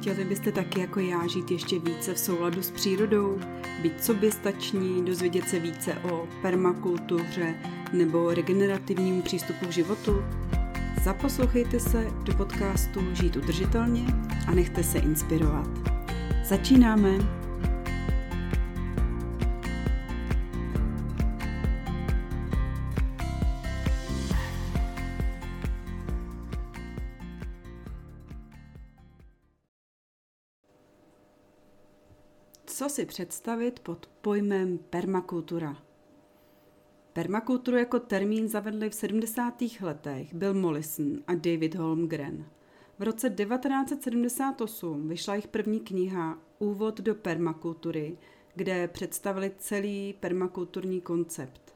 Chtěli byste taky jako já žít ještě více v souladu s přírodou, být soběstační, dozvědět se více o permakultuře nebo regenerativním přístupu k životu? Zaposlouchejte se do podcastu Žít udržitelně a nechte se inspirovat. Začínáme! Co si představit pod pojmem permakultura? Permakulturu jako termín zavedli v 70. letech Bill Mollison a David Holmgren. V roce 1978 vyšla jejich první kniha Úvod do permakultury, kde představili celý permakulturní koncept.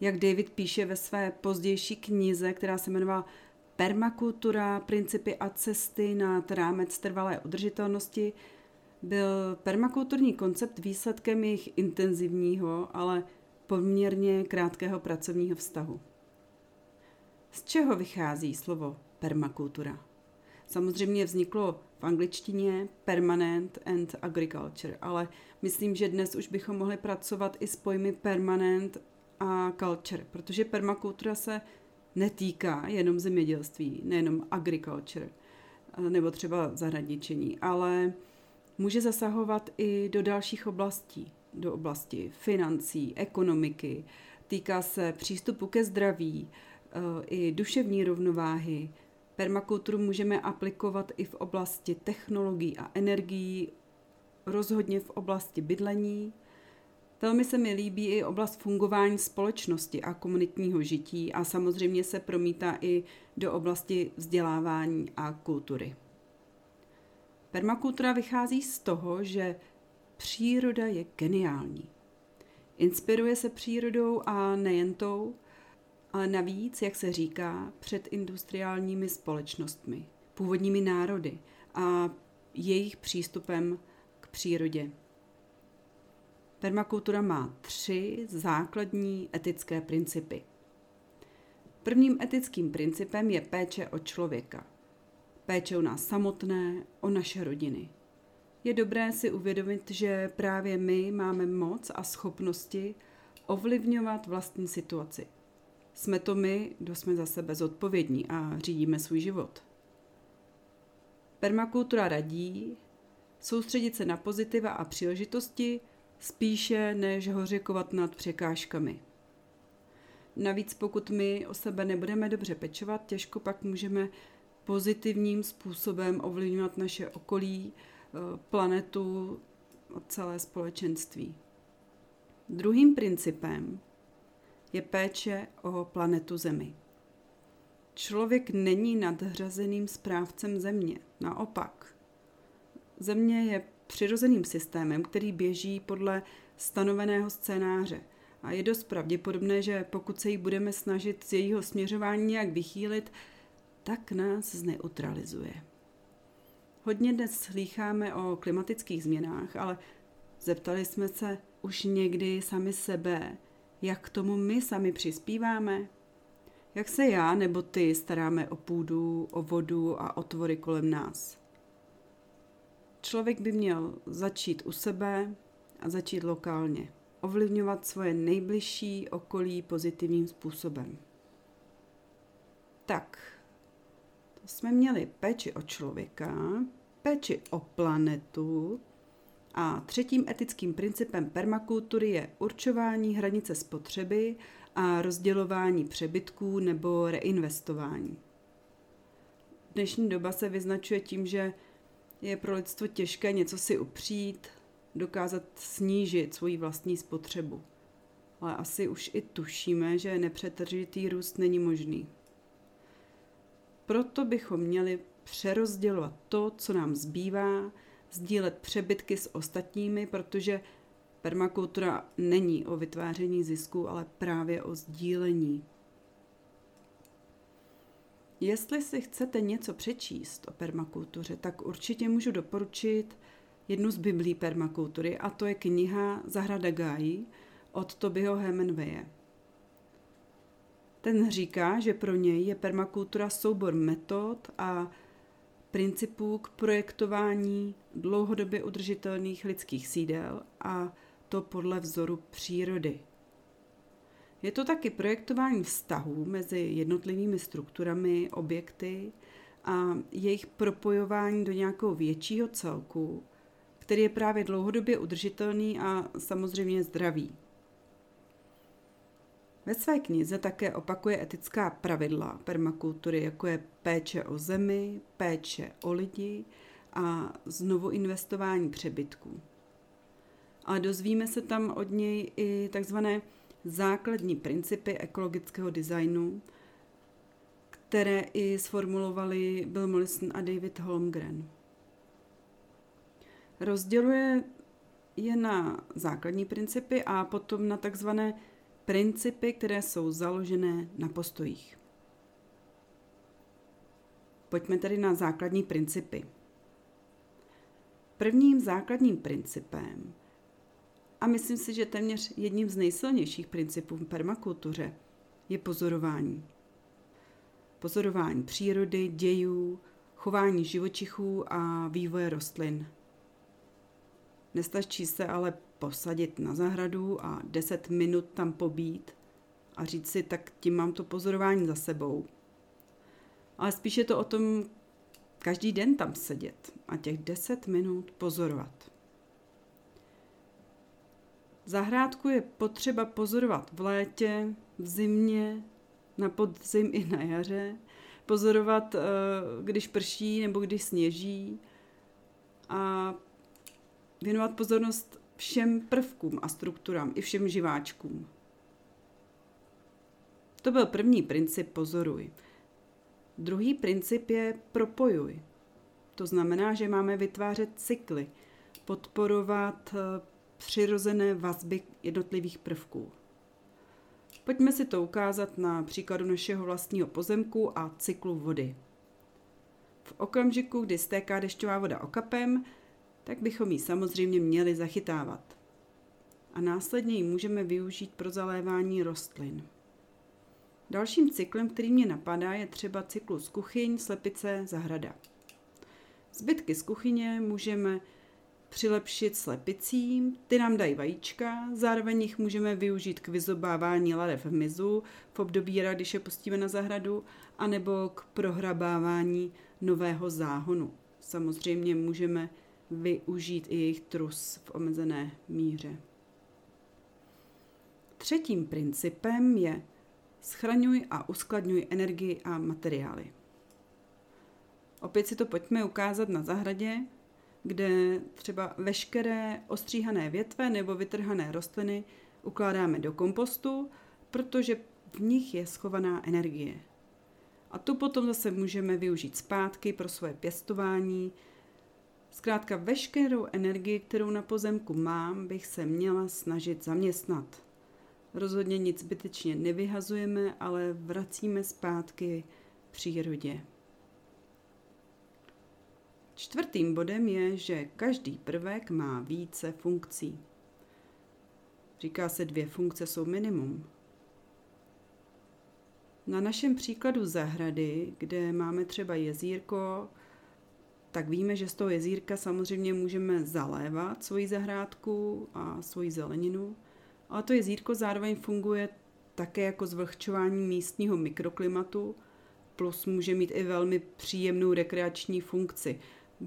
Jak David píše ve své pozdější knize, která se jmenovala Permakultura, principy a cesty na rámec trvalé udržitelnosti, byl permakulturní koncept výsledkem jejich intenzivního, ale poměrně krátkého pracovního vztahu. Z čeho vychází slovo permakultura? Samozřejmě vzniklo v angličtině permanent and agriculture, ale myslím, že dnes už bychom mohli pracovat i s pojmy permanent a culture, protože permakultura se netýká jenom zemědělství, nejenom agriculture nebo třeba zahradničení, ale může zasahovat i do dalších oblastí, do oblasti financí, ekonomiky, týká se přístupu ke zdraví, eh, i duševní rovnováhy. Permakulturu můžeme aplikovat i v oblasti technologií a energií, rozhodně v oblasti bydlení. Velmi se mi líbí i oblast fungování společnosti a komunitního žití a samozřejmě se promítá i do oblasti vzdělávání a kultury. Permakultura vychází z toho, že příroda je geniální. Inspiruje se přírodou a nejen tou, ale navíc, jak se říká, před industriálními společnostmi, původními národy a jejich přístupem k přírodě. Permakultura má tři základní etické principy. Prvním etickým principem je péče o člověka – péče o nás samotné, o naše rodiny. Je dobré si uvědomit, že právě my máme moc a schopnosti ovlivňovat vlastní situaci. Jsme to my, kdo jsme za sebe zodpovědní a řídíme svůj život. Permakultura radí soustředit se na pozitiva a příležitosti spíše než hořekovat nad překážkami. Navíc pokud my o sebe nebudeme dobře pečovat, těžko pak můžeme pozitivním způsobem ovlivňovat naše okolí, eh, planetu a celé společenství. Druhým principem je péče o planetu Zemi. Člověk není nadřazeným správcem země, naopak. Země je přirozeným systémem, který běží podle stanoveného scénáře a je dost pravděpodobné, že pokud se jí budeme snažit z jejího směřování nějak vychýlit, tak nás zneutralizuje. Hodně dnes slýcháme o klimatických změnách, ale zeptali jsme se už někdy sami sebe, jak tomu my sami přispíváme? Jak se já nebo ty staráme o půdu, o vodu a o tvory kolem nás? Člověk by měl začít u sebe a začít lokálně. Ovlivňovat svoje nejbližší okolí pozitivním způsobem. Tak, jsme měli péči o člověka, péči o planetu a třetím etickým principem permakultury je určování hranice spotřeby a rozdělování přebytků nebo reinvestování. Dnešní doba se vyznačuje tím, že je pro lidstvo těžké něco si upřít, dokázat snížit svoji vlastní spotřebu. Ale asi už i tušíme, že nepřetržitý růst není možný. Proto bychom měli přerozdělovat to, co nám zbývá, sdílet přebytky s ostatními, protože permakultura není o vytváření zisku, ale právě o sdílení. Jestli si chcete něco přečíst o permakultuře, tak určitě můžu doporučit jednu z biblí permakultury a to je kniha Zahrada Gájí od Tobyho Hemingwaye. Ten říká, že pro něj je permakultura soubor metod a principů k projektování dlouhodobě udržitelných lidských sídel a to podle vzoru přírody. Je to taky projektování vztahů mezi jednotlivými strukturami, objekty a jejich propojování do nějakého většího celku, který je právě dlouhodobě udržitelný a samozřejmě zdravý. Ve své knize také opakuje etická pravidla permakultury, jako je péče o zemi, péče o lidi a znovu investování přebytků. Ale dozvíme se tam od něj i takzvané základní principy ekologického designu, které i sformulovali Bill Mollison a David Holmgren. Rozděluje je na základní principy a potom na takzvané principy, které jsou založené na postojích. Pojďme tedy na základní principy. Prvním základním principem, a myslím si, že téměř jedním z nejsilnějších principů v permakultuře, je pozorování. Pozorování přírody, dějů, chování živočichů a vývoje rostlin. Nestačí se ale posadit na zahradu a 10 minut tam pobít a říct si, tak tím mám to pozorování za sebou. Ale spíš je to o tom každý den tam sedět a těch 10 minut pozorovat. Zahrádku je potřeba pozorovat v létě, v zimě, na podzim i na jaře, pozorovat, eh, když prší nebo když sněží a věnovat pozornost všem prvkům a strukturám, i všem živáčkům. To byl první princip pozoruj. Druhý princip je propojuj. To znamená, že máme vytvářet cykly, podporovat eh, přirozené vazby jednotlivých prvků. Pojďme si to ukázat na příkladu našeho vlastního pozemku a cyklu vody. V okamžiku, kdy stéká dešťová voda okapem, tak bychom ji samozřejmě měli zachytávat. A následně ji můžeme využít pro zalévání rostlin. Dalším cyklem, který mě napadá, je třeba cyklus kuchyň, slepice, zahrada. Zbytky z kuchyně můžeme přilepšit slepicím, ty nám dají vajíčka, zároveň jich můžeme využít k vyzobávání larev v mizu v období jara, když je pustíme na zahradu, anebo k prohrabávání nového záhonu. Samozřejmě můžeme využít i jejich trus v omezené míře. Třetím principem je schraňuj a uskladňuj energii a materiály. Opět si to pojďme ukázat na zahradě, kde třeba veškeré ostříhané větve nebo vytrhané rostliny ukládáme do kompostu, protože v nich je schovaná energie. A tu potom zase můžeme využít zpátky pro svoje pěstování, Zkrátka veškerou energii, kterou na pozemku mám, bych se měla snažit zaměstnat. Rozhodně nic zbytečně nevyhazujeme, ale vracíme zpátky přírodě. Čtvrtým bodem je, že každý prvek má více funkcí. Říká se, dvě funkce jsou minimum. Na našem příkladu zahrady, kde máme třeba jezírko, tak víme, že z toho jezírka samozřejmě můžeme zalévat svoji zahrádku a svoji zeleninu, ale to jezírko zároveň funguje také jako zvlhčování místního mikroklimatu, plus může mít i velmi příjemnou rekreační funkci.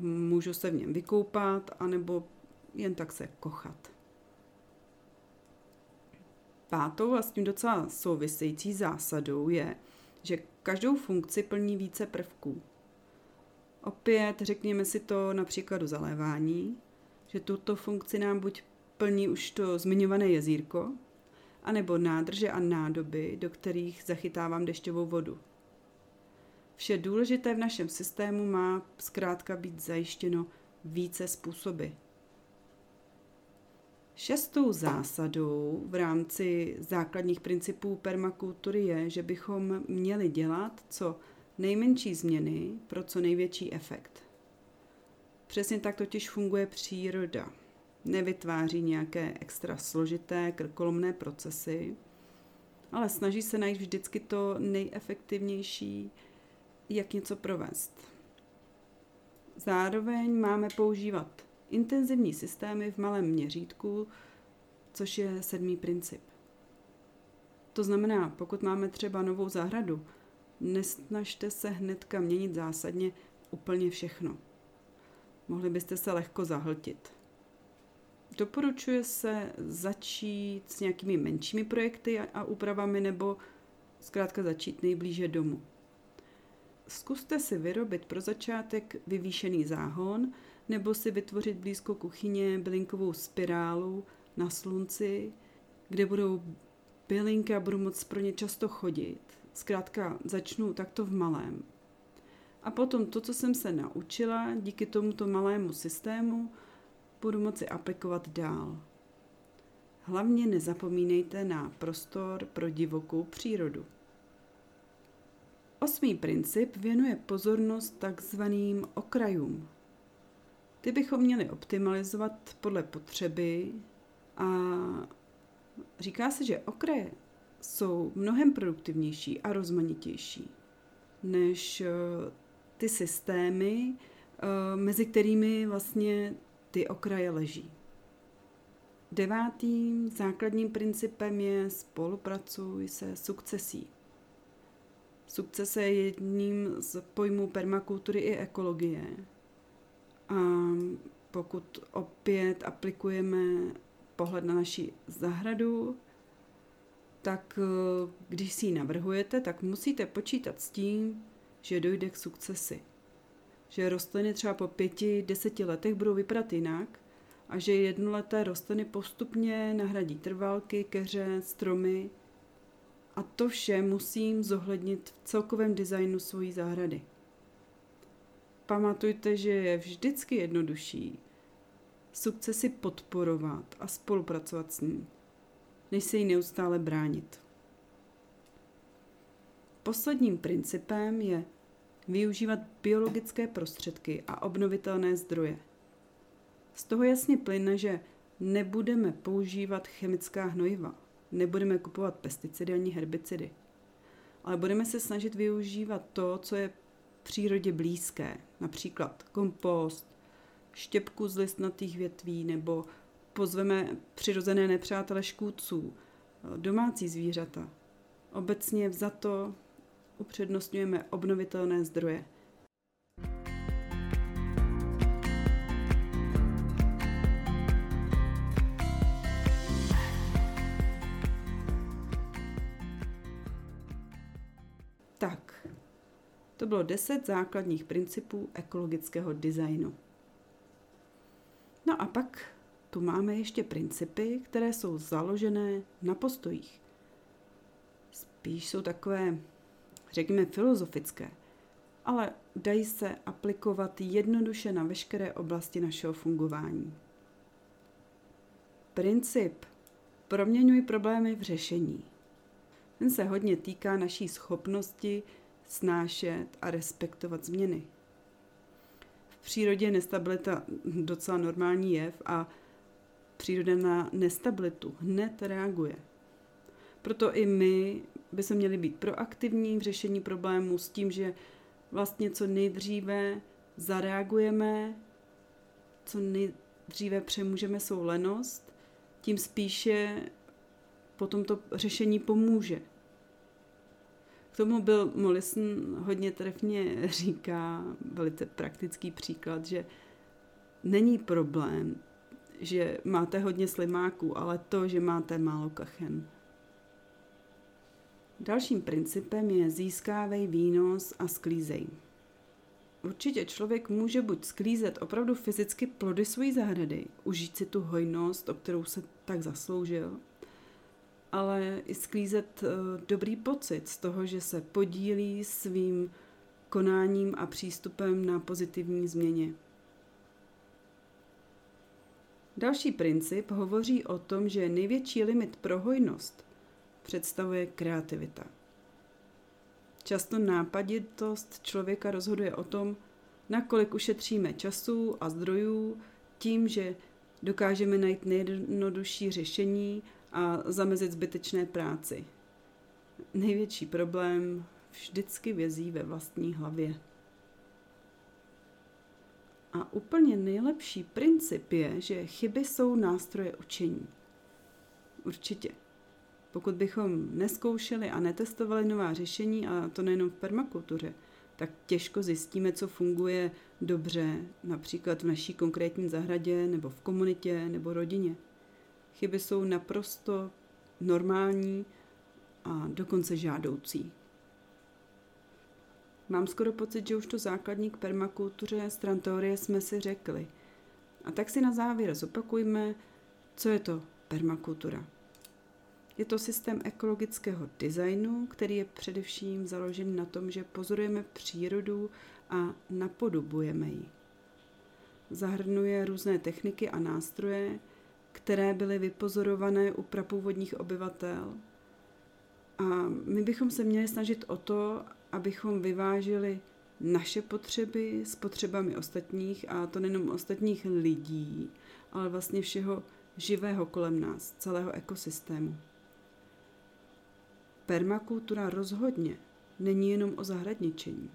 Můžu se v něm vykoupat, anebo jen tak se kochat. Pátou a s tím docela související zásadou je, že každou funkci plní více prvků. Opět řekněme si to na příkladu zalévání, že tuto funkci nám buď plní už to zmiňované jezírko, anebo nádrže a nádoby, do kterých zachytávám dešťovou vodu. Vše důležité v našem systému má zkrátka být zajištěno více způsoby. Šestou zásadou v rámci základních principů permakultury je, že bychom měli dělat, co nejmenší změny pro co největší efekt. Přesně tak totiž funguje příroda. Nevytváří nějaké extra složité, krkolomné procesy, ale snaží se najít vždycky to nejefektivnější, jak něco provést. Zároveň máme používat intenzivní systémy v malém měřítku, což je sedmý princip. To znamená, pokud máme třeba novou zahradu, nesnažte se hnedka měnit zásadně úplně všechno. Mohli byste se lehko zahltit. Doporučuje se začít s nějakými menšími projekty a úpravami nebo zkrátka začít nejblíže domu. Zkuste si vyrobit pro začátek vyvýšený záhon nebo si vytvořit blízko kuchyně bylinkovou spirálu na slunci, kde budou bylinky a budu moc pro ně často chodit. Zkrátka začnu takto v malém. A potom to, co jsem se naučila díky tomuto malému systému, budu moci aplikovat dál. Hlavně nezapomínejte na prostor pro divokou přírodu. Osmý princip věnuje pozornost takzvaným okrajům. Ty bychom měli optimalizovat podle potřeby a říká se, že okraje jsou mnohem produktivnější a rozmanitější než eh, ty systémy, eh, mezi kterými vlastně ty okraje leží. Devátým základním principem je spolupracuj se sukcesí. Sukcese je jedním z pojmů permakultury i ekologie. A pokud opět aplikujeme pohled na naši zahradu, tak eh, když si ji navrhujete, tak musíte počítat s tím, že dojde k sukcesi. Že rostliny třeba po pěti, deseti letech budou vypadat jinak a že jednoleté rostliny postupně nahradí trvalky, keře, stromy a to vše musím zohlednit v celkovém designu svojí zahrady. Pamatujte, že je vždycky jednodušší sukcesy podporovat a spolupracovat s ní, než se jí neustále bránit. Posledním principem je využívat biologické prostředky a obnovitelné zdroje. Z toho jasně plyne, že nebudeme používat chemická hnojiva, nebudeme kupovat pesticidy ani herbicidy, ale budeme se snažit využívat to, co je přírodě blízké, například kompost, štěpku z listnatých větví nebo pozveme přirozené nepřátele škůdců, domácí zvířata. Obecně vzato upřednostňujeme obnovitelné zdroje. Tak, to bylo 10 základních principů ekologického designu. No a pak tu máme ještě principy, které jsou založené na postojích. Spíš jsou takové, řekněme, filozofické, ale dají se aplikovat jednoduše na veškeré oblasti našeho fungování. Princip proměňuj problémy v řešení. Ten se hodně týká naší schopnosti snášet a respektovat změny. V přírodě nestabilita docela normální jev a příroda na nestabilitu hned reaguje. Proto i my by se měli být proaktivní v řešení problémů s tím, že vlastně co nejdříve zareagujeme, co nejdříve přemůžeme svou lenost, tím spíše potom to řešení pomůže. K tomu byl Mollison hodně trefně říká velice praktický příklad, že není problém, že máte hodně slimáků, ale to, že máte málo kachen. Dalším principem je získávej výnos a sklízej. Určitě člověk může buď sklízet opravdu fyzicky plody své zahrady, užít si tu hojnost, o kterou se tak zasloužil, ale i sklízet eh, dobrý pocit z toho, že se podílí svým konáním a přístupem na pozitivní změně. Další princip hovoří o tom, že největší limit pro hojnost představuje kreativita. Často nápaditost člověka rozhoduje o tom, nakolik ušetříme času a zdrojů tím, že dokážeme najít nejjednodušší řešení a zamezit zbytečné práci. Největší problém vždycky vězí ve vlastní hlavě. A úplně nejlepší princip je, že chyby jsou nástroje učení. Určitě. Pokud bychom neskoušeli a netestovali nová řešení, a to nejenom v permakultuře, tak těžko zjistíme, co funguje dobře, například v naší konkrétní zahradě, nebo v komunitě, nebo rodině. Chyby jsou naprosto normální a dokonce žádoucí. Mám skoro pocit, že už to základní k permakultuře stran teorie jsme si řekli. A tak si na závěr zopakujme, co je to permakultura. Je to systém ekologického designu, který je především založen na tom, že pozorujeme přírodu a napodobujeme ji. Zahrnuje různé techniky a nástroje, které byly vypozorované u prapůvodních obyvatel. A my bychom se měli snažit o to, abychom vyvážili naše potřeby s potřebami ostatních, a to nejenom ostatních lidí, ale vlastně všeho živého kolem nás, celého ekosystému. Permakultura rozhodně není jenom o zahradničení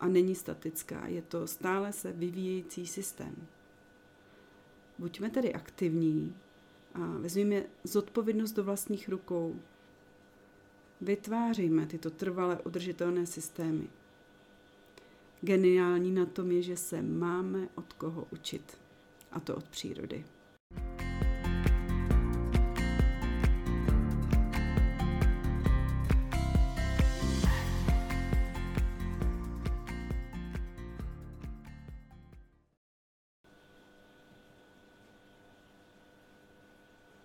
a není statická, je to stále se vyvíjející systém. Buďme tedy aktivní a vezměme zodpovědnost do vlastních rukou. Vytvářejme tyto trvale udržitelné systémy. Geniální na tom je, že se máme od koho učit, a to od přírody.